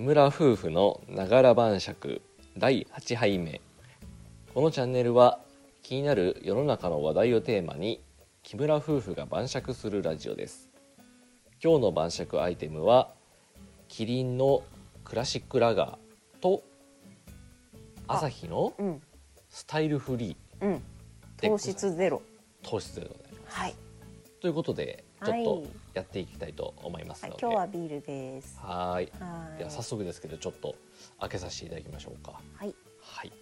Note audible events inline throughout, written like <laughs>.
木村夫婦のながら晩酌第8杯目このチャンネルは気になる世の中の話題をテーマに木村夫婦が晩酌するラジオです。今日の晩酌アイテムはキリンのクラシックラガーと朝日のうん。スタイルフリー。うん。糖質ゼロ。糖質でございます。はい、ということでちょっはい。とやっていきたいと思いますはいの、で、今日はビールです。はーい。はい。では早速ですけどちょっと開けさせていただきましょうか。はい。はい。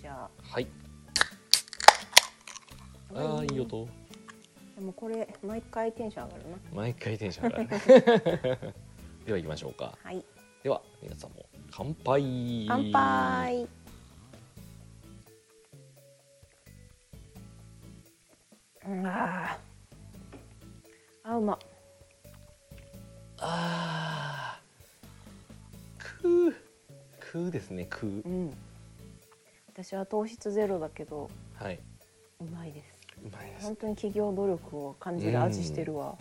じゃはい。あああいい音。でもこれ毎回テンション上がるな。毎回テンション上がる <laughs> では行きましょうか。はい。では皆さんも乾杯。乾杯。うんあー。あうまあー。くーくーですねく。ーうん。私は糖質ゼロだけどはい。うまいです。うまいです。本当に企業努力を感じる味してるわ。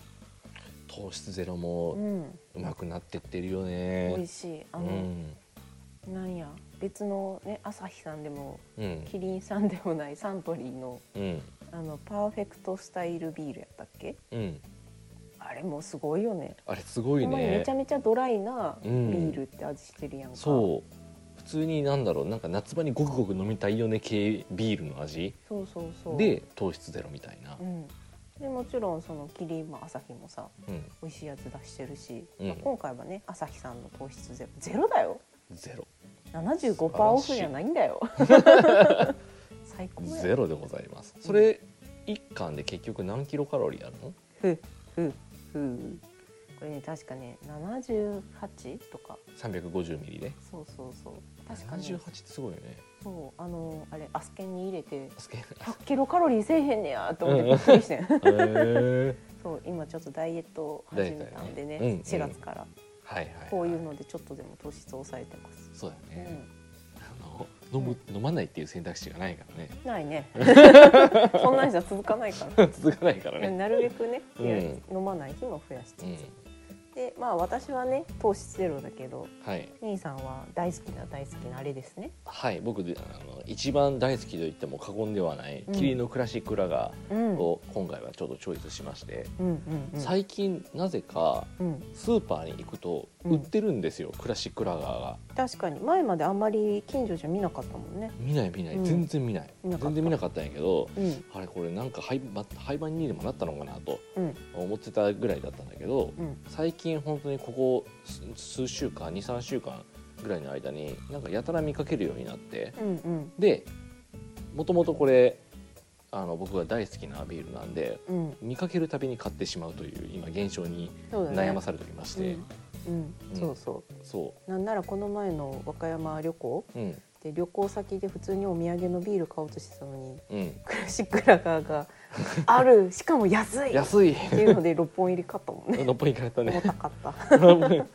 糖質ゼロうもん、うまくなってってるよ美ね味しい。あの、うん。なんや。別のね朝日さんでもうん。キリンさんでもないサントリーのうん。あのパーフェクトスタイルビールやったっけ？うんあれもすごいよね。あれすごいね。めちゃめちゃドライなビうん。ールって味してるやんか、そう。普通になんだろうなんか夏場にごくごく飲みたいよね系ビールの味。そうそうそう。で糖質ゼロみたいな。うん。でもちろんそのキリンも朝日もさうん。美味しいやつ出してるし、うん。まあ今回はね朝日さんの糖質ゼロ。ゼロだよ。ゼロ。75%オフじゃないんだよ。最高や。ゼロでございます。それ一缶で結局何キロカロリーあるの？ふふふこれね確かね78とか。350ミリでそうそうそう。確かに78ってすごいよね。そうあのあれアスケンに入れてすげえ100キロカロリーせえへんねやと思ってびっくりして。ん。そう今ちょっとダイエットを始めたん。でねねうん。うん。4月からはいはいこういうのでちょっとでも糖質を抑えてます、そうだよね、うん飲む、飲まないっていう選択肢がないからね。ないね。<laughs> そんなんじゃ続かないから。続かないからね。なるべくね、うん。飲まない日も増やしつつ、うんでまあ私はね糖質ゼロだけどはい。兄さんは大好きな大好きなあれですね。はい僕であの一番大好きと言っても過言ではない、うん。キリンのクラシックラガうん。ーを今回はちょっとチョイスしまして、うんうんうん。最近なぜかうん。スーパーに行くとうん。売ってるんですよ、クラシックラガーが。確かに。前まであんまり近所じゃ見なかったもんね。見ない見ない、うん。全然見ない。全然見なかったんやけどうん。あれこれなんか廃盤にでもなったのかなとうん。思ってたぐらいだったんだけどうん。最近本当にここ数数週間23週間ぐらいの間になんかやたら見かけるようになってうんうん。でもともとこれあの僕が大好きなビールなんでうん。見かけるたびに買ってしまうという今現象に悩まされておりまして、うん、うん。うん。そうそそう。なんならこの前の和歌山旅行ううん。で旅行先で普通にお土産のビール買おうとしてたのにうん。クラシックラガーがある。しかも安い。っ安い。ていうので6本入り買ったもんね。6本入り買った重ねたかった。<laughs>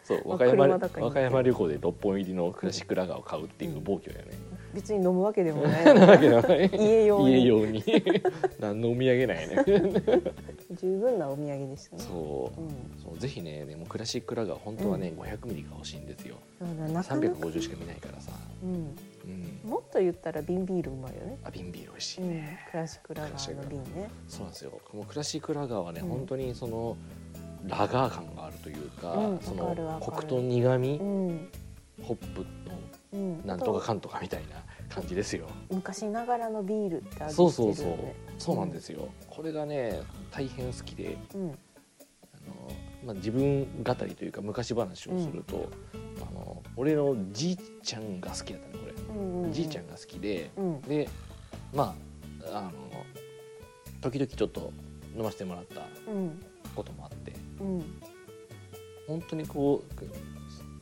そうまあ和歌山和歌山旅行で6本入りのクラシックラガーを買うっていう暴挙だよね、別に飲む <laughs> わけでもない。家用に。家用に。<laughs> 何のお土産なんやね十分なお土産でしたね。そう。うん。そうぜひねでもクラシックラガー本当はね、500ミリが欲しいんですよ。そうだなかなか、350しか見ないからさ、うん、うん、もっと言ったら瓶ビールうまいよね。あ瓶ビール美味しいうんね、クラシックラガーの瓶ね。そうなんですよ。このクラシックラガーはね、うん。本当にそのラガー感があるというか、うんそのコクと苦味、うん。ホップのうん。なんとかかんとかみたいな <laughs> 感じですよ。昔ながらのビールって味そうしてそうそうるよねそうなんですよ、これがね大変好きでうん。あの、まあ、自分語りというか昔話をすると、あの俺のじいちゃんが好きだったねこれ、うんうん。うんじいちゃんが好きでうん。でまああの時々ちょっと飲ませてもらったうんこともあってうん。本当にこう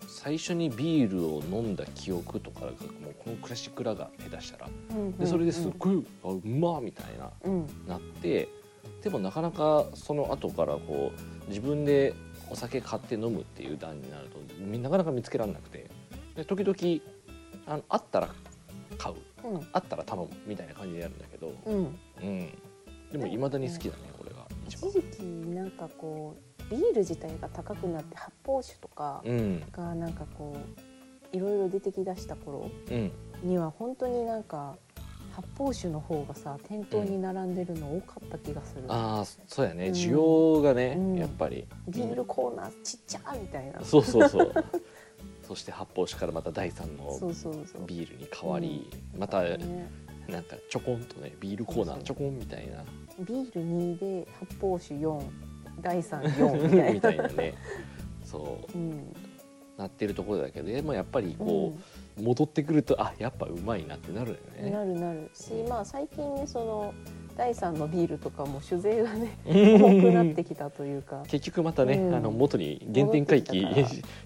最初にビールを飲んだ記憶とかがもうこのクラシックラガー下手したら。うんでそれですっごい、あうまみたいなうん。なってでもなかなかその後からこう自分でお酒買って飲むっていう段になるとみなかなか見つけられなくて。で時々あのあったら買う。うん。あったら頼むみたいな感じでやるんだけど、うん。うん、でもいまだに好きだねこれが。一時期なんかこうビール自体が高くなって発泡酒とかうん。がなんかこういろいろ出てきだした頃うん。には本当になんか発泡酒の方がさ店頭に並んでるの多かった気がする、ああそうやね。うん。需要がね、うん。やっぱり。ビールコーナーちっちゃみたいな。そうそうそう。<laughs> そして発泡酒からまた第三のそうそうそう。ビールに変わり、またね。なんかちょこんとねビールコーナーちょこんみたいな。ビール2で発泡酒4第34みたいな。<laughs> みたいなね。そう。ん。うなってるところだけどでもやっぱりこうう、戻ってくるとあやっぱうまいなってなるよん、ね。なるなるしまあ最近ねその第3のビールとかも酒税がねうん。重くなってきたというか。結局またね、うん。あの元に原点回帰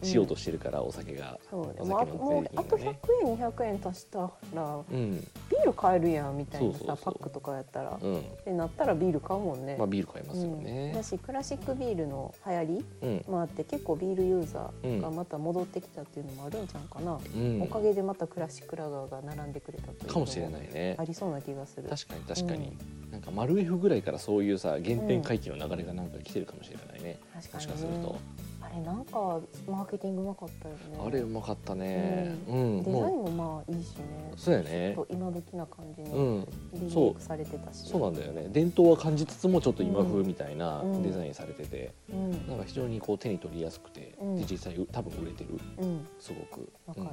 しようとしてるから、お酒が、そうねおもうあ酒のもうあと税金がね。100円200円足したらうん。ビール買えるやんみたいなさパックとかやったら、うん。ってなったらビール買うもんね、まあ、ビール買いますようん。ねだ。しクラシックビールの流行りうん。もあって結構ビールユーザーがまた戻ってきたっていうのもあるんちゃうかな、うん。おかげでまたクラシックラガーが並んでくれたというのかもしれないね。あ。りそうな気がする。確かに確かに、なんかマルエフぐらいからそういうさ原点回帰の流れがなんか来てるかもしれないね、確かにもしかすると、ねあれなんかマーケティングうまかったよね。あれうまかったね。うん、デザインももまあいいしね。うそうやね。ちょっと今時な感じにうん。リそう。メイクされてたし。そうなんだよね。伝統は感じつつもちょっと今風みたいなうん。デザインされてて、うん。なんか非常にこう手に取りやすくて、うん。で実際多分売れてる。うん。すごく、わかる。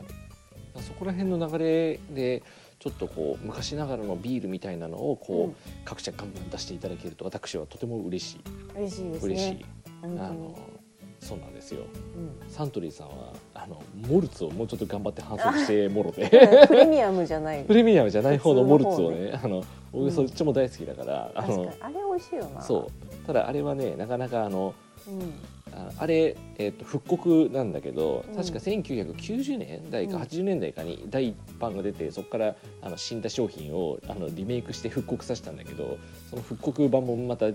うん。そこら辺の流れでちょっとこう昔ながらのビールみたいなのをこう、うん。各社ガンガン出していただけると私はとても嬉しい。嬉しいですね。嬉しい、あのそうなんですよ。うん。サントリーさんはあのモルツをもうちょっと頑張って反則してもろて。プレミアムじゃない。プレミアムじゃない方のモルツを普通のねあのうん俺そっちも大好きだから、あ確かに。のあれ美味しいよな。そう。ただあれはねなかなかあのうんああれ、えー、と復刻なんだけどうん。確か1990年代かうん。80年代かに第一版が出てそこからあの死んだ商品をあのリメイクして復刻させたんだけどその復刻版もまた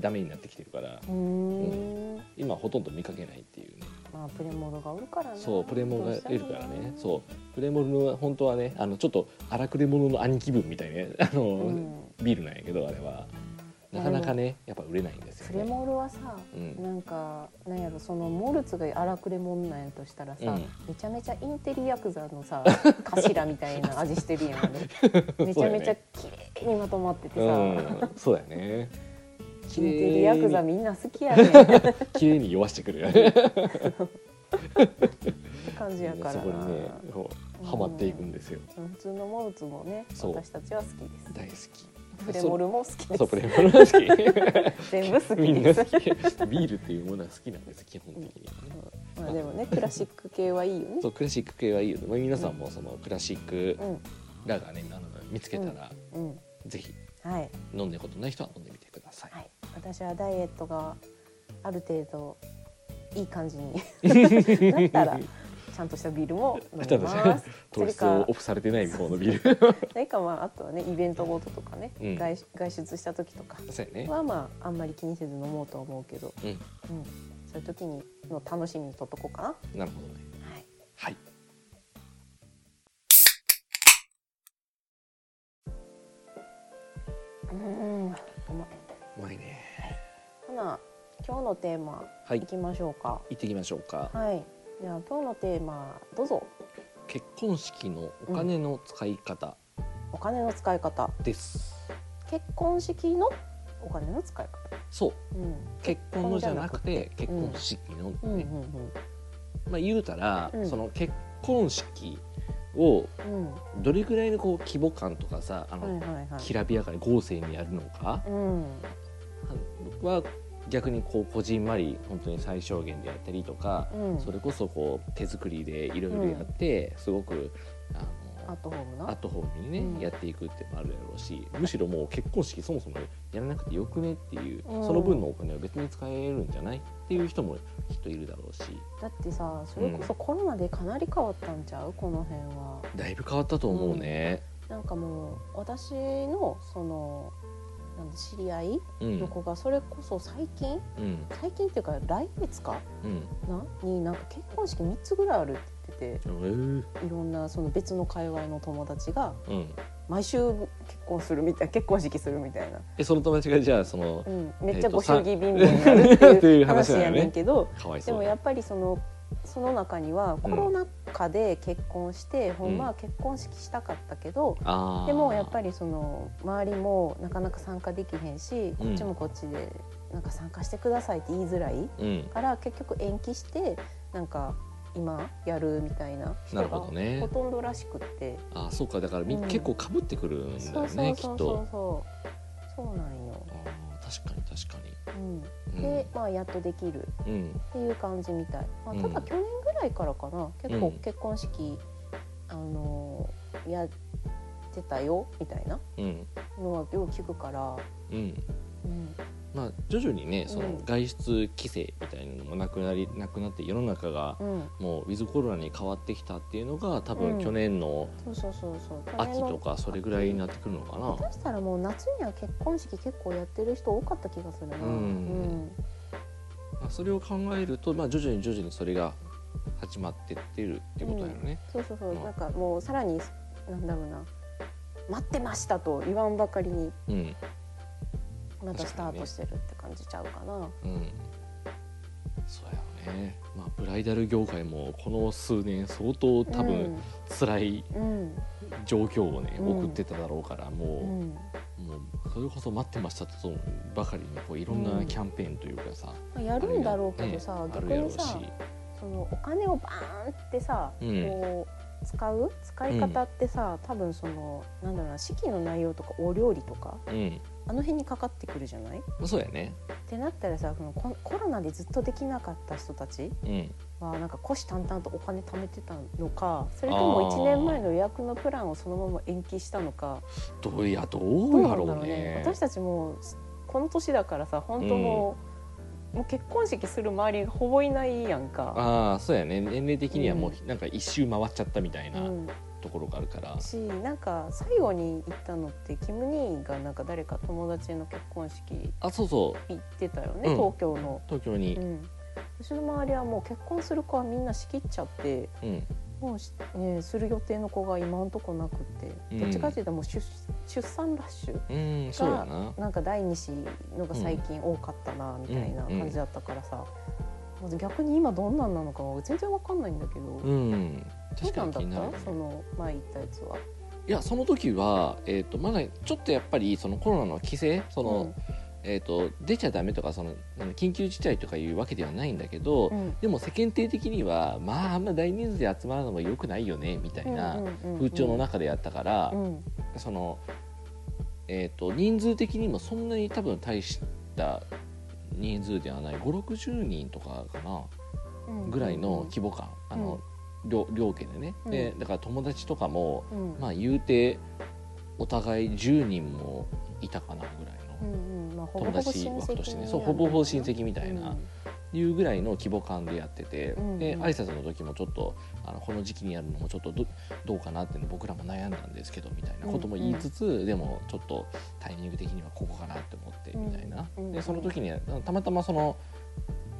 ダメになってきてるからうーん。今ほとんど見かけないっていうね。まあプレモルがおるからねそうプレモルがいるからね。うそう。プレモルの本当はねあのちょっと荒くれ者の兄貴分みたいね。あの、ん。ビールなんやけどあれはなかなかねやっぱ売れないんですよプレね。モルはさうんなんかなんやろそのモルツが荒くれ者なんやとしたらさ、うんめちゃめちゃインテリヤクザのさ <laughs> 頭みたいな味してるやんあれ <laughs> めちゃめちゃ綺麗にまとまっててさ、うん、そうだよね。インテリヤクザみんな好きやねんっ <laughs> 綺麗に酔わしてくるよね。て感じやからなそこにね、ハマっていくんですよ。普通のモルツもね私たちは好きです大好き。プレモルも好きですそうプレモルが好き。<laughs> 全部好きみんな好き。ビールっていうものは好きなんです基本的に。まあでもねクラシック系はいいよねそうクラシック系はいいよね。まあ皆さんもそのクラシックうんラガーねあの見つけたらうんぜひはい飲んだことない人は飲んでみてください。はい、私はダイエットがある程度いい感じに <laughs> なったらちゃんとしたビールも飲みます。そ <laughs> 糖質をオフされてない方のビール。<laughs> それかまああとはねイベントごととかね、うん外外出した時とか。はまああんまり気にせず飲もうとは思うけど、うん。うん、そういう時にの楽しみにとっとこうかな。なるほどね。はい。はい。うん、うまい。うまいね。ほな今日のテーマはいいきましょうか。行ってきましょうか。はい。じゃあ今日のテーマどうぞ。結婚式のお金の使い方お金の使い方。です。結婚式のお金の使い方。そう。うん。結婚のじゃなくて結婚式のね、うんうんまあ言うたら、うんその結婚式をうん。うん。どれぐらいのこう規模感とかさあの、はいはいはい。きらびやかに豪勢にやるのかうん。は逆にこうこじんまり本当に最小限でやったりとか、うん。それこそこう手作りでいろいろやって、すごくあのアットホームな。アットホームにね、うんやっていくってのもあるやろうしむしろもう結婚式そもそもやらなくてよくねっていう、うんその分のお金を別に使えるんじゃないっていう人もきっといるだろうしだってさ、それこそコロナでかなり変わったんちゃう、この辺は。だいぶ変わったと思うね。なんかもう私のそのなんだ知り合いうん。の子がそれこそ最近、うん。最近っていうか来月か？うん。な？になんか結婚式3つぐらいあるって言ってうんていろんなその別の界隈の友達がうん。毎週結婚するみたい結婚式するみたいな、えその友達がじゃあそのうん、めっちゃえっとご祝儀貧乏になるっていう <laughs> 話やね。ねんけど、でもやっぱりそのその中にはコロナ禍で結婚して、ほんまは結婚式したかったけど、あー。でもやっぱりその周りもなかなか参加できへんしこっちもこっちでなんか参加してくださいって言いづらいうん。から結局延期してなんか今やるみたいな人なるがほどね。ほとんどらしくって、あーそうか。だからみ、うん。結構かぶってくるんだそうよそうそうそう。ねきっと。そうそうなんよ。確かに確かうん、にで、まあやっとできる。っていう感じみたい、まあ、うん。ただ去年ぐらいからかな。結構うん。結婚式、あのーやってたよみたいなうん。のはよく聞くから、うん。うん、まあ徐々にねそのうん。外出規制みたいなのもなくなりなくなって世の中がうん、もうウィズコロナに変わってきたっていうのが多うん。分去年のそうそうそうそう。秋とかそれぐらいになってくるのかな。下手したらもう夏には結婚式結構やってる人多かった気がするな、うん。まあ、それを考えると、まあ、徐々に徐々にそれが始まってってるっていうことだよね。そうそうそう、うんなんかもうさらになんだろうな。待ってましたと言わんばかりにうん、またスタートしてるって感じちゃうかな。うん、そうやよね。まあブライダル業界もこの数年相当多分辛いうん、状況をね、うん。送ってただろうからもう,、うん。うんもうそれこそ待ってましたとばかりにこういろんなキャンペーンというかさ、まあやるんだろうけどさ、ねあ逆にさそのお金をバーンってさ、うんこう使う？使い方ってさ、多分そのなんだろうな式の内容とかお料理とかうん、あの辺にかかってくるじゃない？そうやね。てなったらさそのココロナでずっとできなかった人たちうん、はなんか虎視眈々とお金貯めてたのかそれともあー。1年前の予約のプランをそのまま延期したのか。どうやどどううなんやろうねだろうね。私たちもこの年だからさ本当もう,、もう結婚式する周りがほぼいないやんか。ああそうやね。年齢的にはもうなんか一周回っちゃったみたいな。うん、ところがあるから、しなんか最後に行ったのってキム・ニーがなんか誰か友達の結婚式あそうそう。行ってたよね、うん。東京の。東京に。う、ん。私の周りはもう結婚する子はみんな仕切っちゃってうん。もうし、ね、する予定の子が今んとこなくって、うん。どっちかっていうともう出出産ラッシュうん、そうやな。なんか第二子のが最近多かったなみたいな感じだったからさ、まず逆に今どんなんなのかは全然わかんないんだけど、うん。確かに気になるた？その前行ったやつは。いやその時は、えー、とまだちょっとやっぱりそのコロナの規制その、えー、と出ちゃダメとかその緊急事態とかいうわけではないんだけど、うん。でも世間体的にはまああんま大人数で集まるのもよくないよねみたいな風潮の中でやったから、うん。その、えー、と人数的にもそんなに多分大した人数ではない560人とかかなうん。ぐらいの規模感、あの両両家でね、うん。でだから友達とかも、うん。まあ言うてお互い10人もいたかなぐらいの、友達枠としてね。戚そうほぼほぼ親戚みたいな、うんいうぐらいの規模感でやってて、うんうん。で挨拶の時もちょっとあのこの時期にやるのもちょっとどどうかなって僕らも悩んだんですけどみたいなことも言いつつ、でもちょっとタイミング的にはここかなって思ってみたいな、うんうん。でその時にたまたまその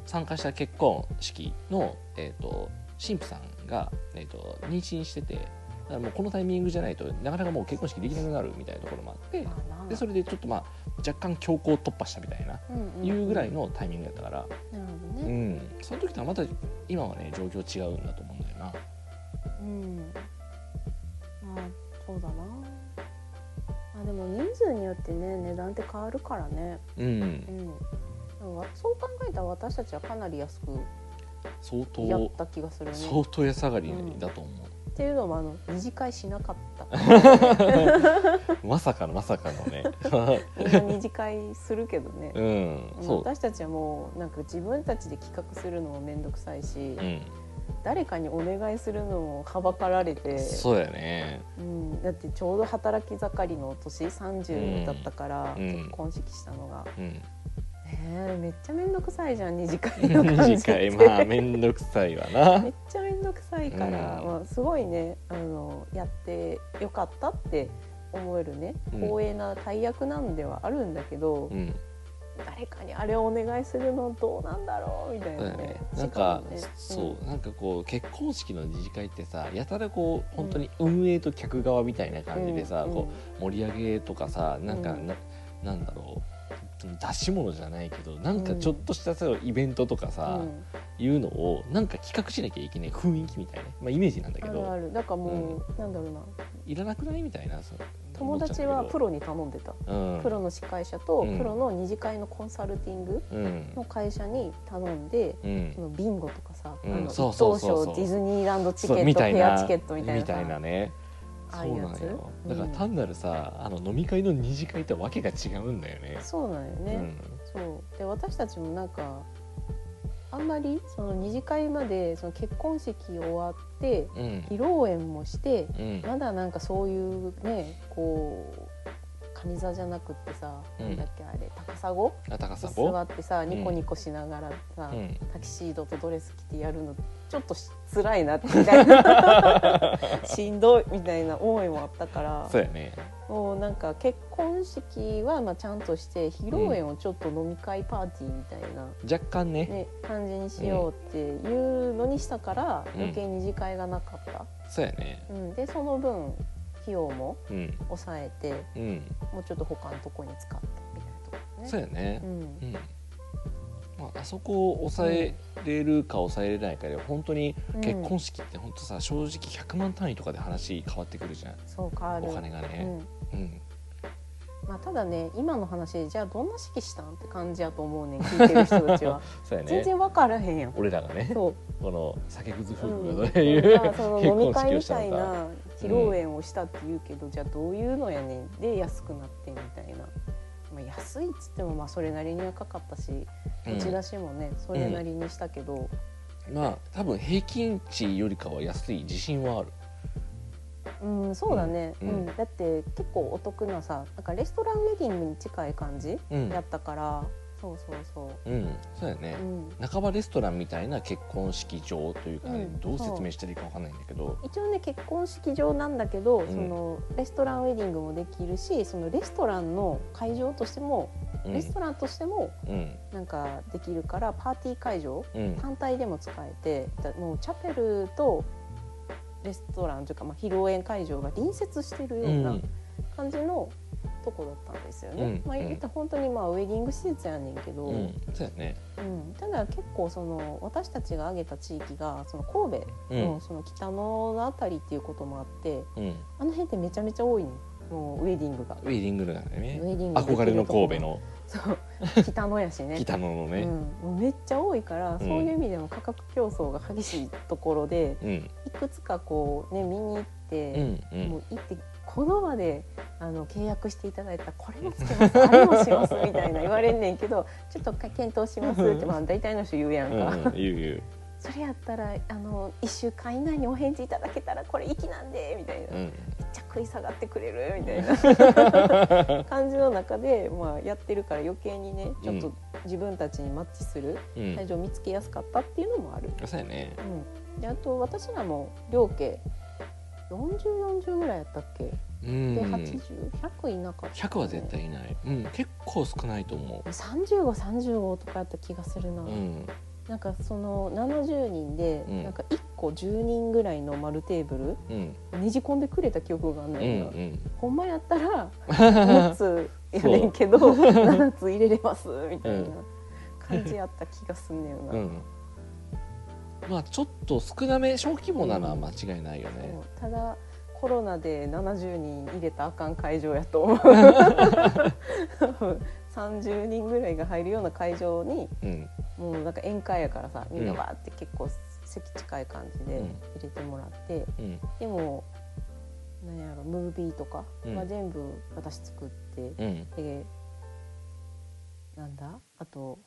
参加した結婚式の、えー、と神父さんが、えー、と妊娠しててだからもうこのタイミングじゃないとなかなかもう結婚式できなくなるみたいなところもあってでそれでちょっとまあ若干強行突破したみたいな、うんん。いうぐらいのタイミングだったから。なるほどね、うん、その時とはまた今はね状況違うんだと思うんだよな。うん。まあそうだな。あでも人数によってね値段って変わるからね。うん。う、ん。そう考えたら私たちはかなり安く相当やった気がするね。相当安上がりだと思っていうのもあの二次会しなかったう。<laughs> まさかのまさかのね。二次会するけどねうん。私たちはもうなんか自分たちで企画するのも面倒くさいし、うん、誰かにお願いするのもはばかられてそうやね。うん、だってちょうど働き盛りの年30だったから、うん結婚式したのが、うん。ねえめっちゃ面倒くさいじゃん二次会の感じ次って。回 <laughs> まあ面倒くさいわな。め。っちゃ面倒くさいから、うん。まあ、すごいねあのやってよかったって思えるねうん。光栄な大役なんではあるんだけど、うん、誰かにあれをお願いするのどうなんだろうみたいなねね。なんか、ねそうなんかこう結婚式の二次会ってさやたらこう本当に運営と客側みたいな感じでさ、うん。こう盛り上げとかさなんかうん。な,、なんだろう出し物じゃないけどなんかちょっとしたさイベントとかさ、うん。いうのをなんか企画しなきゃいけない雰囲気みたいな、まあ、イメージなんだけあるあどるだからもう、なんだろうな。いらなくないみたいな友達はプロに頼んでた、うん。プロの司会者とうん。プロの二次会のコンサルティングうん。の会社に頼んで、うん。そのビンゴとかさ、うん。あのディズニーランドチケットみたいなペアチケットみたいなさ。ねああそうなのいうやつ？よだからうん単なるさあの飲み会の二次会とわけが違うんだよね。そうなんよね、そう。で私たちもなんかあんまりその二次会までその結婚式終わってうんうん。披露宴もしてうん。まだなんかそういうねこうカニ座じゃなくってさ、うん。なんだっけあれ高砂？にあ高さぼ座ってさん。ニコニコしながらさ、うん。タキシードとドレス着てやるのちょっとし辛いなみたいな。<laughs> しんどいみたいな思いもあったから。そうやね。もうなんか結婚式はまあちゃんとして披露宴をちょっと飲み会パーティーみたいな、若干ね。ね、感じにしようっていうのにしたからうん。余計二次会がなかった、そうやね。うん。でその分費用もうん。抑えてうん。もうちょっと他のとこに使ったみたいなところね。そうやね。うん。うん。まあ、あそこを抑えれるか抑えれないかで本当に結婚式って本当さ正直100万単位とかで話変わってくるじゃん。そう変わる。お金がね。うん。うん。まあ、ただね今の話でじゃあどんな式したんって感じやと思うねん聞いてる人たちは。<laughs> そうやね。全然分からへんやん。俺らがね。この酒くず夫うん婦がどういうまあその結飲み婚式を会みたいな披露宴をしたって言うけど、じゃあどういうのやねん。で安くなってみたいな、まあ、安いっつってもまあそれなりにはかかったしうん。打ち出しもねそれなりにしたけど、まあ多分平均値よりかは安い自信はある。うんそうだね、ううん。ん。だって結構お得なさなんかレストランウェディングに近い感じうん。やったから、そうそうそう。うんそうやね。うん。半ばレストランみたいな結婚式場というかね、うんどう説明したらいいかわかんないんだけど。一応ね結婚式場なんだけど、ん。そのレストランウェディングもできるしそのレストランの会場としても、うん。レストランとしてもうん。なんかできるからパーティー会場うん。単体でも使えてだもうチャペルとレストランというか、まあ、披露宴会場が隣接してるような感じのとこだったんですよね。うんまあ、言ったら本当にまあウェディング施設やねんけど、ううんんそうやね。ただ結構その私たちが挙げた地域がその神戸うん。のその北野のあたりっていうこともあって、うん。あの辺ってめちゃめちゃ多いねもうウェディングが。ウェディングだからね。ウェディング憧れの神戸の。そう。北野やしね。<laughs> 北野のね。うん、めっちゃ多いから、ん。そういう意味でも価格競争が激しいところでうん。いくつかこうね見に行っうて、んうん。もう行ってこの場であの契約していただいたらこれもつけますあれもしますみたいな言われんねんけど <laughs> ちょっと検討しますってまあ大体の人言うやんか、うんうん言う言う。<laughs> それやったらあの1週間以内にお返事いただけたらこれ粋なんでみたいな、めっうんちゃ食い下がってくれるみたいな。<laughs> 感じの中で、まあ、やってるから余計にねちょっと自分たちにマッチするうん。会場を見つけやすかったっていうのもある。そうやね。うん、であと私らも両家4040ぐらいやったっけ、うん。で80100いなかった、100は絶対いない。うん結構少ないと思3535とかやった気がするな、ううん。なんかその70人で、うん。なんか1個10人ぐらいの丸テーブうん。ルねじ込んでくれた記憶があんうねんな、んうん。ほんまやったら <laughs> 6つやねんけど7つ入れれますみたいな感じやった気がすんねんな、うんまあちょっと少なめ小規模なのは間違いないよね。そうただコロナで70人入れたらあかん会場やと思う。<laughs> 30人ぐらいが入るような会場にうん。もうなんか宴会やからさみんなうんわーって結構席近い感じでうん。入れてもらって、うん。でもなんやろムービーとかはうん。全部私作って、うん。でなんだ？あと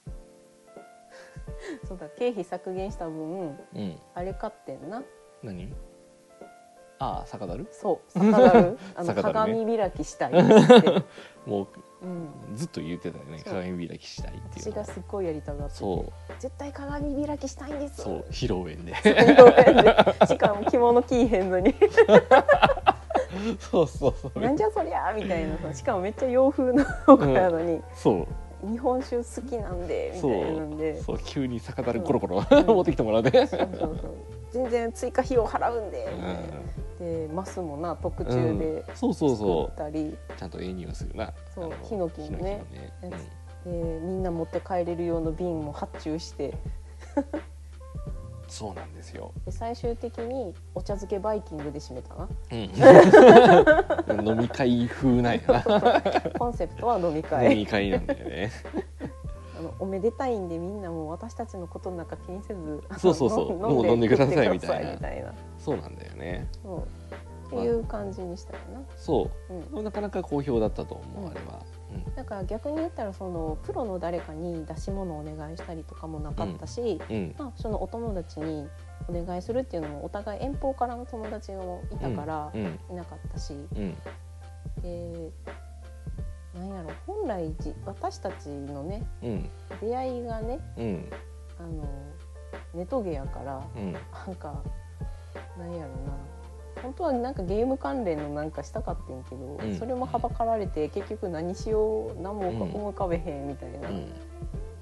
<laughs> そうだ経費削減した分うん。あれ買ってんな。何？ああ酒だるそう酒樽。<laughs> あのね。鏡開きしたいって、<laughs> もうん、うずっと言ってたよね。鏡開きしたいっていうの私がすっごいやりたがってて。そう。絶対鏡開きしたいんです。そう披露宴で。しかも着物着いへんのに。そうそうそう。なんじゃそりゃみたいな。さしかもめっちゃ洋風の服やのに、そう日本酒好きなんでみたいなんで。そう。急に酒樽コロコロん。<laughs> 持ってきてもらうねそうそうそう。全然追加費用払うんで。みたいなでマスもな特注でうん。そうそう作そったり、うちゃんとええ匂いするな。そうヒノキのね。キのね。でみんな持って帰れる用の瓶も発注して。うんそうなんですよ、で最終的にお茶漬けバイキングで締めたな。うん、飲み会風なんやな。コンセプトは飲み飲会み会なんだよね。あのおめでたいんでみんなもう私たちのことなんか気にせずそうそうそう。もう飲んでくださいみたいな。そうなんだよね。そう。っていう感じにしたよな、そう。うん、なかなか好評だったと思う、うんあれは、だから逆に言ったらそのプロの誰かに出し物をお願いしたりとかもなかったし、うん。うん。まあ、そのお友達にお願いするっていうのもお互い遠方からの友達もいたからうん。いなかったし、うん。でなんやろ本来じ私たちのねうん。出会いがねうん。あのネトゲやからうん。なんかなんやろな本当はなんかゲーム関連のなんかしたかってんけど、うん。それもはばかられて結局何しよう何もうん思い浮かべへんみたいな、うん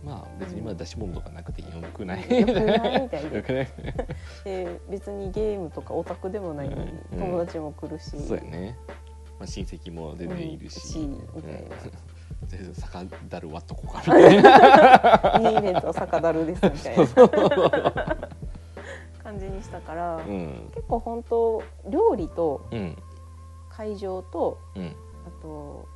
まあ別に今出し物とかなくてよくないよくないみたいよでくないで別にゲームとかオタクでもないのにうん友達も来るし、そうやね、まあ、親戚も全然いるし,、うんしみたいな全然酒だるとこうかなミニイベントは酒だるですみたいな感じにしたから、うん。結構本当料理とうん。会場とうん。あと、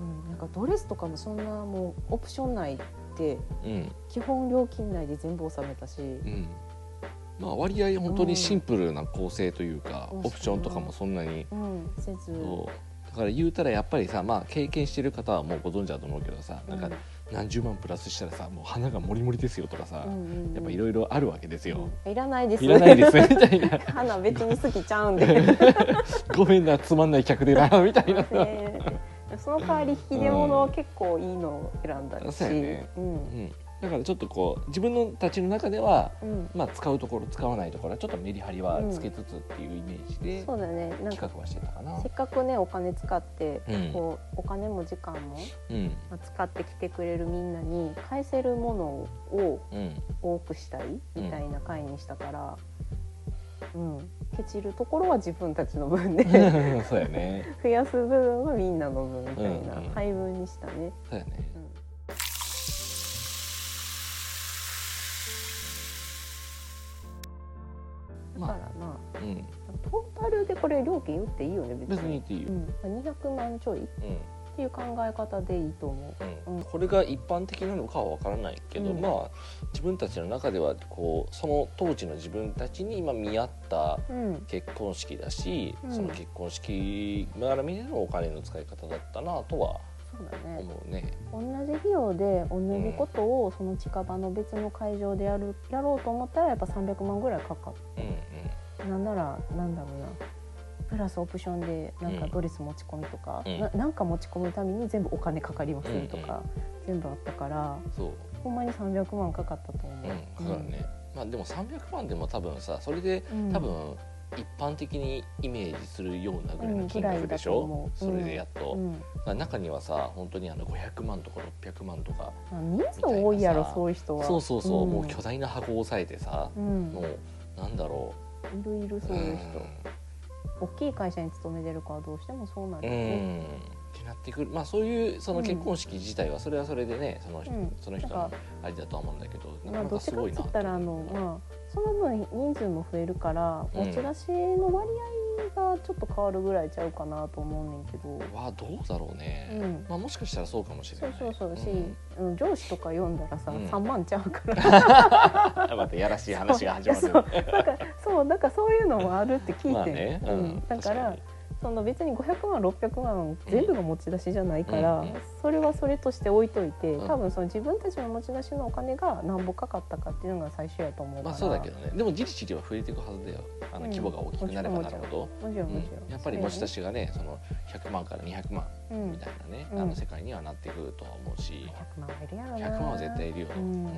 うん、なんかドレスとかもそんなもうオプション内ってうん。基本料金内で全部収めたし、うん。まあ割合本当にシンプルな構成というか、うん。オプションとかもそんなに、うん、せず。だから言うたらやっぱりさまあ経験してる方はもうご存知だと思うけどさ、なんか何十万プラスしたらさもう花がもりもりですよとかさ、やっぱいろいろあるわけですよ、うんいらないです。いらないです。みたいな。花別に好きちゃうんで。<laughs> ごめんなつまんない客でなみたいな。ねその代わり引き出物は結構いいのを選んだし、そうやね。うん。うん、だからちょっとこう自分のたちの中では、うん、まあ、使うところ使わないところはちょっとメリハリはつけつつっていうイメージでそうだね。なんか企画はしてたかな。せっかくねお金使って、うん。こうお金も時間もうん。まあ使ってきてくれるみんなに返せるものをうん。多くしたいみたいな回にしたから、うん。ケチるところは自分たちの分で <laughs> そうやね。<laughs> 増やす部分はみんなの分みたいな配分にしたね。そうやね金打っていいよね別に。別に言っていいよ、うん、200万ちょい。っうん。ていう考え方でいいと思う。ん。うん。これが一般的なのかは分からないけど、うん。まあ自分たちの中ではこうその当時の自分たちに今見合ったう。うん。結婚式だし、うん。その結婚式絡みでのお金の使い方だったなとはそうだね。思うね。同じ費用で同じことをその近場の別の会場でやるやろうと思ったらやっぱ300万ぐらいかかうんるなんならなんだろうなプラスオプションでなんかドレス持ち込みとか、うんななんか持ち込むために全部お金かかります。とか、全部あったからほんまに300万かかったと思う、うん、かかるね。まあでも300万でも多分さそれでうん。多分一般的にイメージするようなぐらいの金額でしょ？う。それでやっと。うん。中にはさ本当にあの500万とか600万とか、まあ、人数多いやろそういう人はそうそうそう、ん。もう巨大な箱を押さえてさ、うん。もうなんだろいるいるう。そういう人、大きい会社に勤めてるからどうしてもそうなるうん、よね、なってくる。まあそういうその結婚式自体はそれはそれでねその,、うん。その人のなんかあれだとは思うんだけどなまあ、かなかすごいなつったらあの、まあ、その分人数も増えるからうん。持ち出しの割合がちょっと変わるぐらいちゃうかなと思うねんけど、はどうだろうね、うん。まあもしかしたらそうかもしれそない。うそうそうし、ん。うん上司とか読んだらさ、うん。3万ちゃうから。あ <laughs> またやらしい話が始まる。そうだからそうだからそういうのもあるって聞いて、まあね、うん。うん。だから確その別に500万600万全部が持ち出しじゃないから、それはそれとして置いといて、うん。多分その自分たちの持ち出しのお金が何ぼかかったかっていうのが最初やと思うから、まあそうだけどね。でもじりじりは増えていくはずだよ。あのうん。規模が大きくなればなるほど、もちろんもちろん、うん。やっぱり持ち出しがねその100万から200万うんみたいなね、うん。あの世界にはなってくるとは思うし、100万はいるやろな。100万は絶対いるよ、うん。も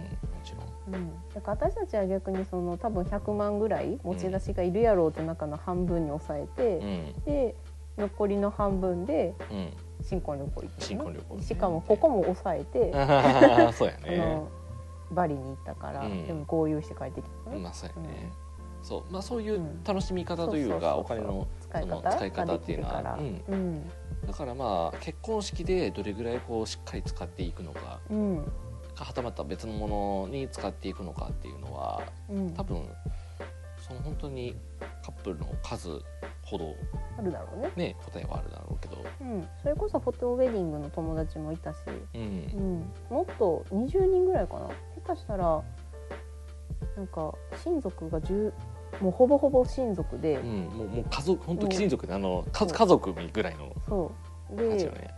ちろん。うん、だから私たちは逆にその多分100万ぐらい持ち出しがいるやろうって中の半分に抑えて、うん。で残りの半分でうん。新婚旅行行ってね、新婚旅行ね。しかもここも抑えて、あ <laughs> そうやね。バリに行ったから、うん。でも合流して帰ってきたね、まあそうやね、そう。まあそういううん。楽しみ方というかお金の使い方っていうのはうんだからまあ結婚式でどれぐらいこうしっかり使っていくのかうん。かはたまた別のものに使っていくのかっていうのはうん。多分その本当にカップルの数ほどあるだろうね、ね答えはあるだろうけど、うん、それこそフォトウェディングの友達もいたし、う、うん。ん、もっと20人ぐらいかな。下手したらなんか親族が10もうほぼほぼ親族で、うん、もうもう家族本当うん貴親族であの家家族ぐらいの感じよね。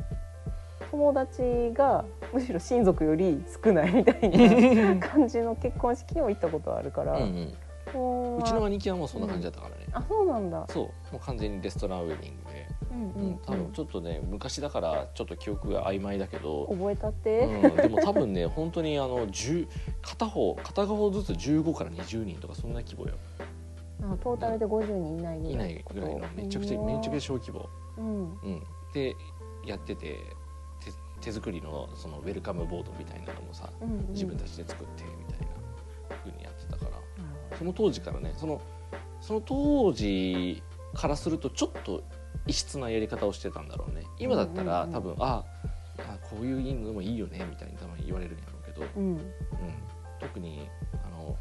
友達がむしろ親族より少ないみたいな感じの結婚式にも行ったことあるから、うんうん、もうちの兄貴はもうそんな感じだったからね、あそうなんだ、そう。もう完全にレストランウェディングで、うんううん。ん多分ちょっとね昔だからちょっと記憶が曖昧だけど、覚えたって、うん、でも多分ね本当にあの10片方片方ずつ15から20人とかそんな規模よあトータルで50人以内ぐいないいらってことぐらいのめちゃくちゃめちゃくちゃ小規模、うん。うん、でやってて手手作りのそのウェルカムボードみたいなのもさうんうん。自分たちで作ってみたいな風にやってたから。その当時からねそのその当時からするとちょっと異質なやり方をしてたんだろうね。今だったら、うんうんうん。多分ああこういうのもいいよねみたいに多分言われるんやろうけど、ど。うん。うん、特にあの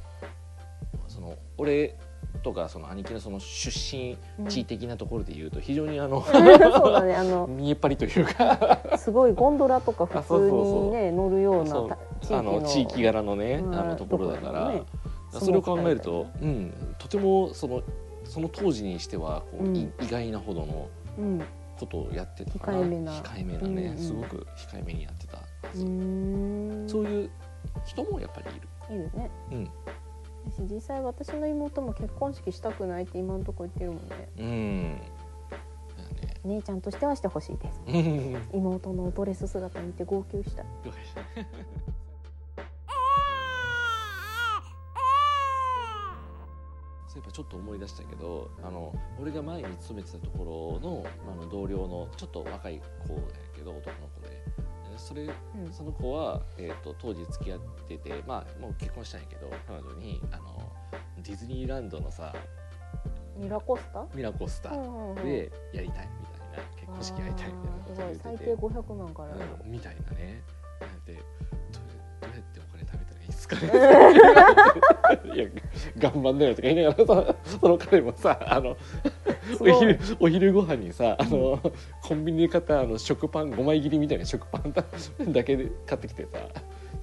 その俺とかその兄貴のその出身地的なところで言うと非常にあの、そうだねあの <laughs> 見えっ張りというか。すごいゴンドラとか普あそう通にね乗るようなあの地域柄のね、うんあのところだから、ねそれを考えると、うん、とてもそのその当時にしてはこう、うん。い意外なほどのうん。ことをやってたかな。控えめな。控えめなね、うんうん。すごく控えめにやってたはそういう人もやっぱりいる。いいよね。うん私実際私の妹も結婚式したくないって今のところ言ってるもんね。うん。姉ちゃんとしてはしてほしいです。ね妹のドレス姿見て号泣した <laughs> そういえばちょっと思い出したけどあの俺が前に勤めてたところのあの同僚のちょっと若い子だけど男の子でえそれうん。その子は、えー、と当時付き合っててまあもう結婚したんやけど彼女にあのディズニーランドのさミラコスタ？ミラコスタでやりたいみたいな結婚式やりたいみたいなこと言ってて最低500万からう。んみたいなね。でどうどうやってお金貯めたらいいですかね。<laughs> いや頑張んなよとか言いながらさその彼もさあのお昼お昼ご飯にさあのコンビニで買ったあの食パン5枚切りみたいな食パンだ <laughs> だけで買ってきてさ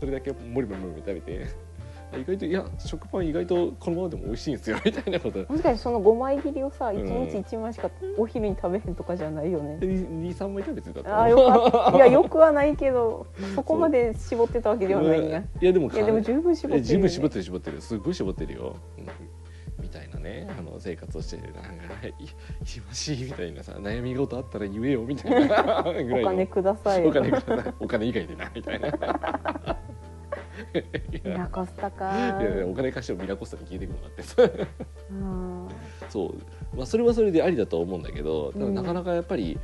それだけもりもりもりもり食べて。意外といや食パン意外とこのままでも美味しいんですよ <laughs> みたいなこと。もしかしてその5枚切りをさん。1日1枚しかお昼に食べへんとかじゃないよね。23枚食べてたとあーよかった。いや <laughs> よくはないけどそこまで絞ってたわけではないんや。いやでもいやでも十分絞ってるよ、ね、え十分絞ってる絞ってる。すごい絞ってるよ、うんねあの生活をしてるなんかい忙しいみたいなさ悩み事あったら言えよみたいなぐらいのお金くださいお金くださいお金以外でなみたいないミラやコスタかいやいやお金貸してもミラコスタに聞いてくるのがあってそう、まあ、それはそれでありだと思うんだけどなかなかやっぱり、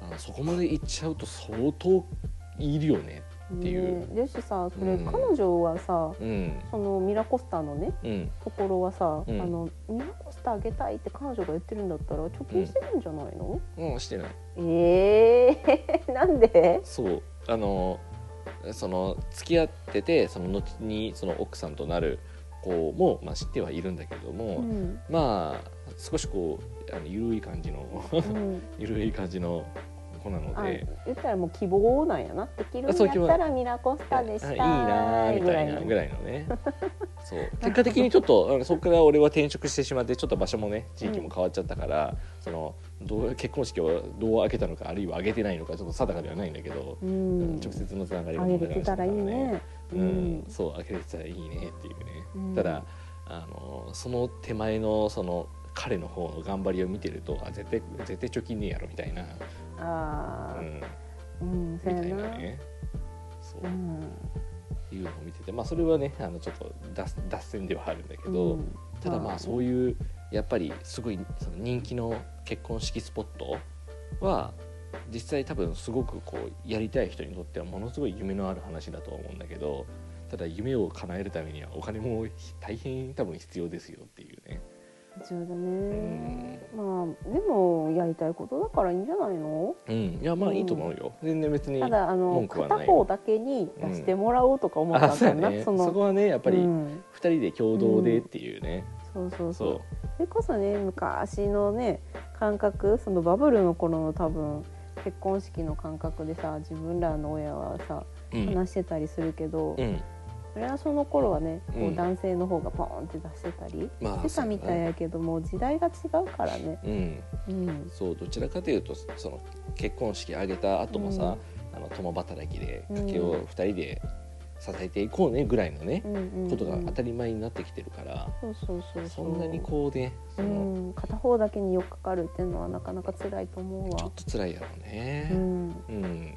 あのそこまで行っちゃうと相当いるよねっていう。ねですしさそれ、うん彼女はさうん。そのミラコスタのねうん。ところはさ、うん。あのミラコスタあげたいって彼女が言ってるんだったら貯金してるんじゃないの、うんしてない。ええ <laughs> なんで？そう。あのその付き合っててその後にその奥さんとなる子も、まあ、知ってはいるんだけども、うん。まあ少しこうあの緩い感じのうん。<laughs> 緩い感じの子なのあで言ったらもう希望なんやな。できるんやったらミラコスタでしたあいいなーみたいなぐらいいのね。<laughs> そう。結果的にちょっとそこから俺は転職してしまってちょっと場所もね地域も変わっちゃったから、そのどう結婚式をどう挙げたのかあるいは挙げてないのかちょっと定かではないんだけど、ううんん直接のつながりがあげれてたらいいね。うん、そう開けれてたらいいねっていうね、うん。ただあのその手前のその彼の方の頑張りを見てるとあ絶対絶対貯金ねえやろみたいな、ああうん、うんそうやみたいななね。そう。うん。いうのを見てて。まあそれはねあのちょっと脱脱線ではあるんだけど、うん。ただまあそういうやっぱりすごいその人気の結婚式スポットは実際多分すごくこうやりたい人にとってはものすごい夢のある話だと思うんだけどただ夢を叶えるためにはお金も大変多分必要ですよっていうね。必要だね。まあでもやりたいことだからいいんじゃないの？うん、いやまあいいと思うよ、全然別にただあの片方だけに出してもらおうとか思ったんだよな、ね。そのそこはねやっぱりうん。2人で共同でっていうね、そうそうそう。そそれこそね昔のね感覚そのバブルの頃の多分結婚式の感覚でさ自分らの親はさう、うん。話してたりするけど、うん、それはその頃はね、こううん男性の方がポーンって出してたりまあしてたみたいやけども時代が違うからね。うん。うん。そうどちらかというとその結婚式挙げた後もさ、あの共働きで家計を2人で支えていこうねぐらいのねことが当たり前になってきてるから、そうそうそうそそう。そんなにこうねその、うん、片方だけによっかかるっていうのはなかなか辛いと思うわ。ちょっ。と辛いやろうね。う。ん、うん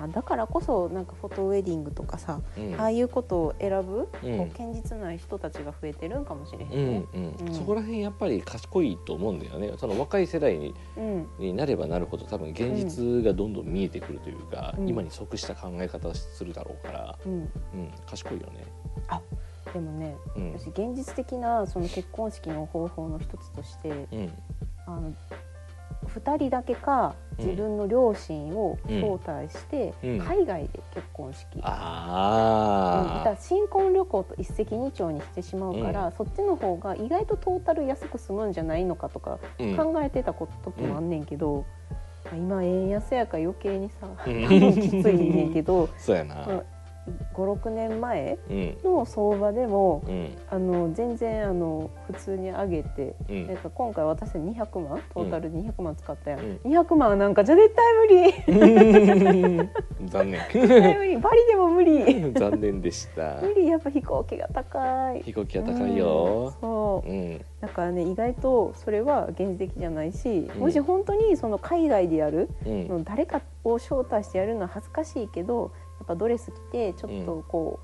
あだからこそなんかフォトウェディングとかさ、うん。ああいうことを選ぶ、うん。こう堅実な人たちが増えてるんかもしれへんうんね。うん。うん。そこら辺やっぱり賢いと思うんだよね。その若い世代にうん。になればなるほど多分現実がどんどん見えてくるというか、うん。今に即した考え方をするだろうから、うん、うん、賢いよね。でもね、うん。私現実的なその結婚式の方法の一つとしてうん。あの2人だけかうん。自分の両親を招待して、うん。海外で結婚式、うん。あら新婚旅行と一石二鳥にしてしまうから、そっちの方が意外とトータル安く済むんじゃないのかとか考えてた時もあんねんけど、まあ今円安やから余計にさ、<laughs> きついねんけど <laughs> そうやな。56年前うん。の相場でもうん。あの全然あの普通に上げて、うん。なんか今回私200万トータルで200万使ったやん、うん。200万なんかじゃ絶対無理。<laughs> 残念。絶対無理。バリでも無理。<laughs> 残念でした。無理。やっぱ飛行機が高い。飛行機は高いよ。うんそう。うん。だからね意外とそれは現実的じゃないし、うん。もし本当にその海外でやるうん。の誰かを招待してやるのは恥ずかしいけどやっぱドレス着てちょっとこ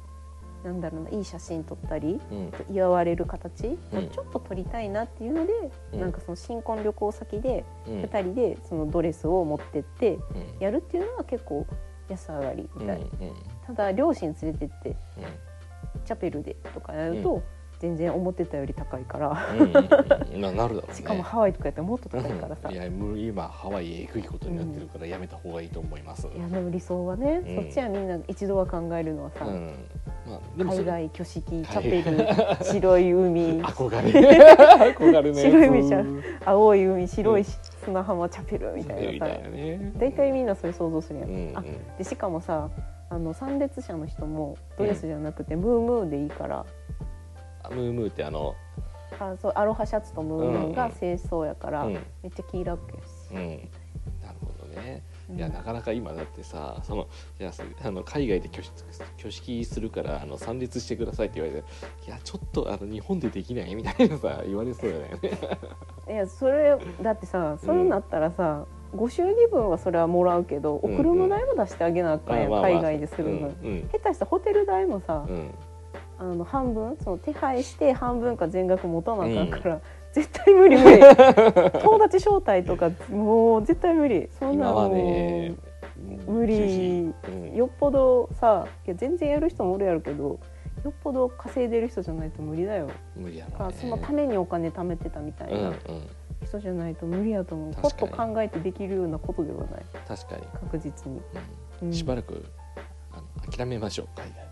う、なんだろうないい写真撮ったりうん。祝われる形うん。をちょっと撮りたいなっていうので、うん。なんかその新婚旅行先でうん。2人でそのドレスを持ってってうん。やるっていうのは結構安上がりみたい、うん。うん。ただ両親連れてってうん。チャペルでとかやると、全然思ってたより高いから、うん。うんななるだろうね。しかもハワイとかやったらもっと高いからさ、うんいやもう今ハワイえぐいことになってるからやめた方がいいと思います。いやでも理想はね、うん。そっちはみんな一度は考えるのはさ、うん。まあ海外挙式チャペル白い海。<laughs> 憧れ憧れね。白い海じゃん。青い海白い砂浜チャペルみたいみなさ。大体みんなそれ想像するやん、うんうん。あでしかもさあの参列者の人もドレスじゃなくて、ムームーでいいからあムームーってあのあそうアロハシャツとムームーが清掃やから、うん。めっちゃ気楽やし、うん。なるほどね。いやうん。なかなか今だってさそのいやあの海外で挙式挙式するからあの参列してくださいって言われていやちょっとあの日本でできないみたいなさ言われそうだよね。<laughs> いやそれだってさそうなったらさ、ご祝儀分はそれはもらうけどおうん。車代も出してあげなあかんやん、まあまあまあ。海外でするの、うん。下手したらホテル代もさ、うんあの半分その手配して半分か全額持たなあかんから、絶対無理無理。友達招待とかもう絶対無理。そんなの今はね無理。うん。よっぽどさいや全然やる人もおるやるけどよっぽど稼いでる人じゃないと無理だよ、無理やかそのためにお金貯めてたみたいうんうなん。人じゃないと無理やと思う。確かに。と考えてできるようなことではない。確かに、確実に、う、うん。んしばらくあの諦めましょう海外。は。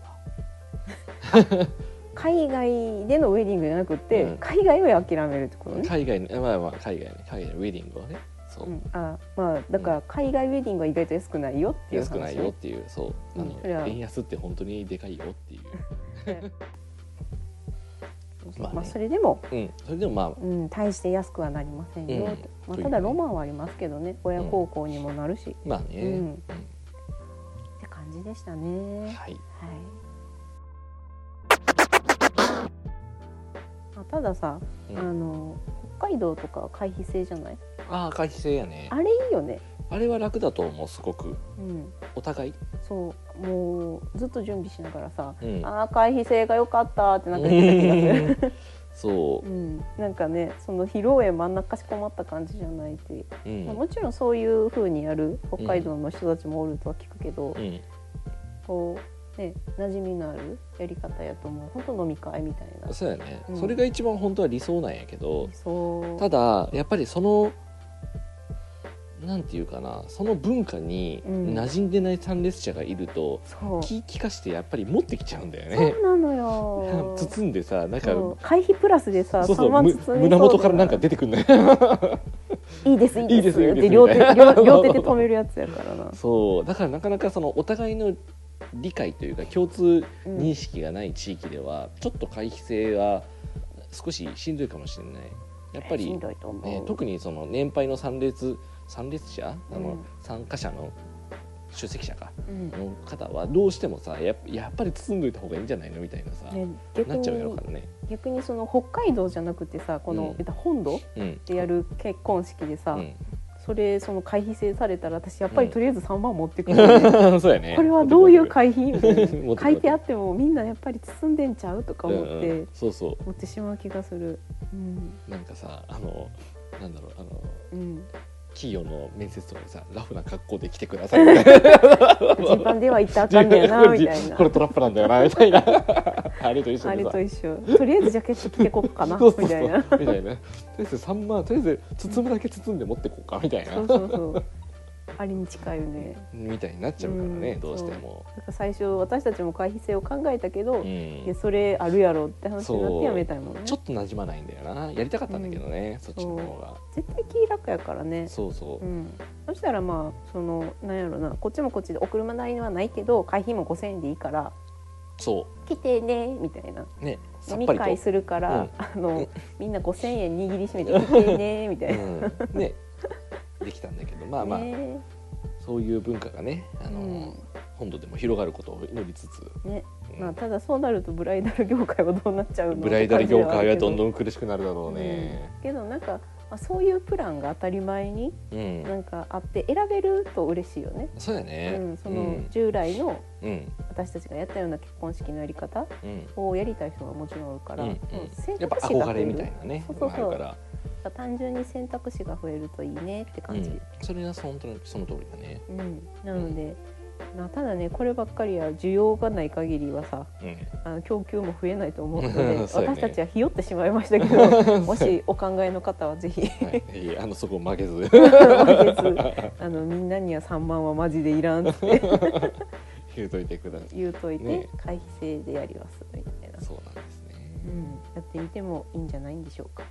海外でのウェディングじゃなくて、うん。海外を諦めるってことね、海外のまあまあ海外ね海外のウェディングはね。そう、うん、あまあだから海外ウェディングは意外と安くないよっていう話安くないよっていうそう。あの、うん。それは円安って本当にでかいよっていう、<laughs> まあまあねそれでも、うん、それでもまあ。うん、大して安くはなりませんよ、うん。とまあ、というね。ただロマンはありますけどね。親孝行にもなるし、まあね、うん。うって感じでしたね。はい。んはいあ、たださ、うん。あの北海道とかは回避制じゃない？ああ回避制やね。あれいいよね、あれは楽だと思うすごく。うん、お互い、そう。もうずっと準備しながらさ、うん、ああ回避制が良かったってなんか言ってた気がする。そう。う、ん、なんかねその披露宴真ん中かしこまった感じじゃないって、うん。まあもちろんそういう風にやる北海道の人たちもおるとは聞くけど、うん、こうね馴染みのあるやり方やと思う。本当飲み会みたいな。そうやね、うん。それが一番本当は理想なんやけどただやっぱりそのなんていうかなその文化にうん。馴染んでない参列者がいると、そう。気利かしてやっぱり持ってきちゃうんだよね。そうなのよ。<laughs> 包んでさなんかそう。会費プラスでさ3そうそう。胸元からなんか出てくるんだよ。いいですいいです。いいですいいです。で両手両手で止めるやつやからな。そう。だからなかなかそのお互いの理解というか共通うん認識がない地域では、ちょっと回避性は少ししんどいかもしれない。やっぱしりね、特にその年配の参列参列者あの、うん。参加者の出席者かうん。の方はどうしてもさややっぱり包んどいた方がいいんじゃないのみたいなさ、ね、逆なっちゃうやろにからね。逆にその北海道じゃなくてさこの、うん。本土うん。でやる結婚式でさ、うんそれその会費制されたら私やっぱうん。りとりあえず3万持ってくる。よね、そうやね。これはどういう会費みた書いてあってもみんなやっぱり包んでんちゃうとか思って、うんうんそうそ持ってしまう気がする。うん。うなんかさあのなんだろうあのうん。企業の面接とかでさラフな格好で来てくださいみたいな。ジーパンでは行ったらあかんだよな <laughs> みたいな。これトラップなんだよなみたいなあれと一緒あれと一緒。とりあえずジャケット着てこっかなみたいな。みたいな。とりあえず3万とりあえず包むだけ包んで持ってこうかみたいな。そうそうそう。あれに近いよね。みたいになっちゃうからね、うん。どうしても。なんか最初私たちも会費制を考えたけど、ういやんそれあるやろって話になってやめたいもんね。ちょっと馴染まないんだよな。やりたかったんだけどね、そっちの方が。絶対気楽やからね。そうそう、うん、そしたらまあそのなんやろな。こっちもこっちでお車代はないけど会費も5,000円でいいからそ来てねみたいな。うねさ飲み会するから、うん。あのみんな5,000円握りしめて来てねみたいな。うん、ね。できたんだけどまあまあ、ね。そういう文化がねあの、うん。本土でも広がることを祈りつつ、ね。うん。まあ、ただそうなるとブライダル業界はどうなっちゃうのブライダル業界はどんんどん苦しくなるだろうね。けどなんか、まあ、そういうプランが当たり前にうん、なんかあって選べると嬉しいよね。そうやね。うん、その従来のうん、私たちがやったような結婚式のやり方うん、をやりたい人がもちろんおるから、うん、うん。選択肢が増える憧れみたいなね、そうそうそう。から、単純に選択肢が増えるといいねって感じ、うん、それが本当にその通りだね。うん。なので、まあ、ただねこればっかりは需要がない限りはさうん、あの供給も増えないと思うので <laughs> ね。私たちはひよってしまいましたけど <laughs> もしお考えの方はぜひ。はい、いいあのそこを曲げず、負けず <laughs> あのみんなには3万はマジでいらんって。言うといてください。言うといて、ね。回避制でやりますみたいな、そうなんですね。うん、やってみてもいいんじゃないんでしょうか。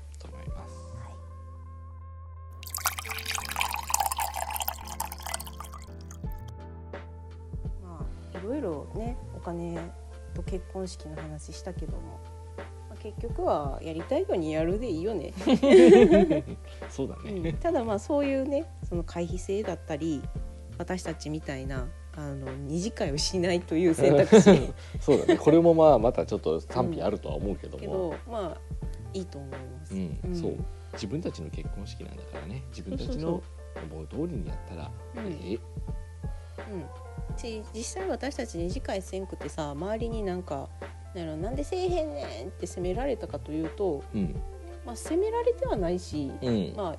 いろねお金と結婚式の話したけども、まあ、結局はやりたいようにやるでいいよね、<laughs> そうだうんね。ただまあそういうねその回避制だったり私たちみたいなあの二次会をしないという選択肢 <laughs> そうだね。これもまあまたちょっと賛否あるとは思うけどけも、どまあいいと思います。うん、うんそう。自分たちの結婚式なんだからね。自分たちの思う通りにやったら、うんええうん、し実際私たち二次会せんくてさ周りになんかなんなんでせえへんねんって責められたかというと、うん、まあ、責められてはないし、うん、まあ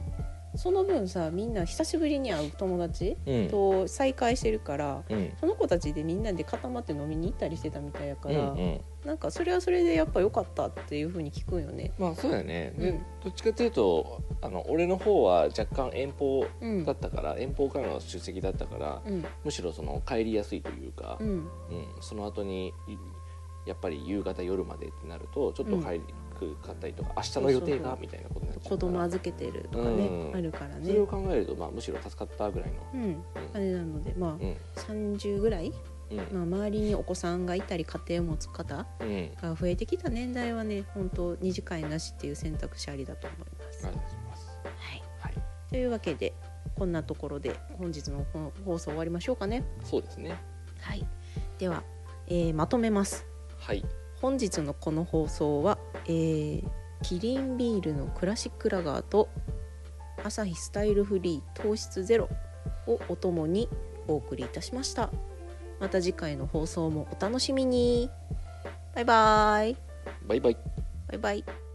その分さみんな久しぶりに会う友達うん、と再会してるから、うん、その子たちでみんなで固まって飲みに行ったりしてたみたいやかうん、ら、うん。なんかそれはそれでやっぱ良かったっていう風に聞くんよね。まあそうだよね、でうん。どっちかというとあの俺の方は若干遠方うん。だったから、遠方からの出席だったから、うん。むしろその帰りやすいというか、うん。うん。その後にいやっぱり夕方夜までってなるとちょっと帰りくかったりとか、明日の予定がみたいなことになっちゃ子うから。供預けてるとかね、うん。あるからね。それを。考えると、まあ、むしろ助かったぐらいの。うん、あれなのでまあ、うん。30ぐらい、うん。まあ、周りにお子さんがいたり家庭を持つ方うん。が増えてきた年代はね本当二次会なしっていう選択肢ありだと思います。はい、はい。というわけでこんなところで本日の放放送終わりましょうかね。そうですね。はい、では、えーまとめます。はい本日のこの放送は、えーキリンビールのクラシックラガーとアサヒスタイルフリー糖質ゼロをお供にお送りいたしました。また次回の放送もお楽しみに。バイバイ。バイバイ。バイバイ